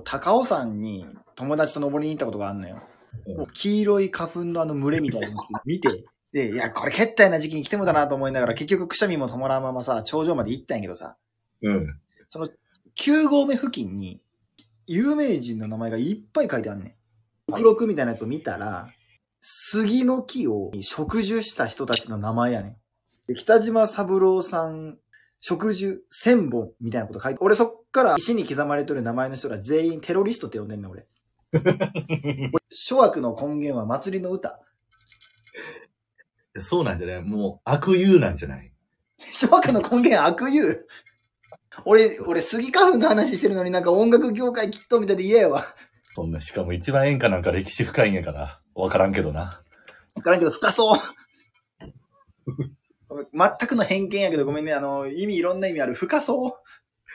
高尾山に友達と登りに行ったことがあるのよ。う黄色い花粉のあの群れみたいなやつ見て、で、いや、これ決体な時期に来てもだなと思いながら、結局くしゃみも止まらんままさ、頂上まで行ったんやけどさ、うん。その9合目付近に、有名人の名前がいっぱい書いてあんねん。目録みたいなやつを見たら、杉の木を植樹した人たちの名前やねん。で北島三郎さん、植樹千本みたいなこと書いて、俺そっから石に刻まれとる名前の人ら全員テロリストって呼んでんねん、俺。諸悪の根源は祭りの歌。そうなんじゃない？もう悪友なんじゃない？諸悪の根源は悪友。俺、俺、杉花粉の話してるのになんか音楽業界きっとみたいで嫌やわ。そんな、しかも一番演歌なんか歴史深いんやから。わからんけどな。わからんけど深そう。全くの偏見やけどごめんね。あの、意味いろんな意味ある。深そう。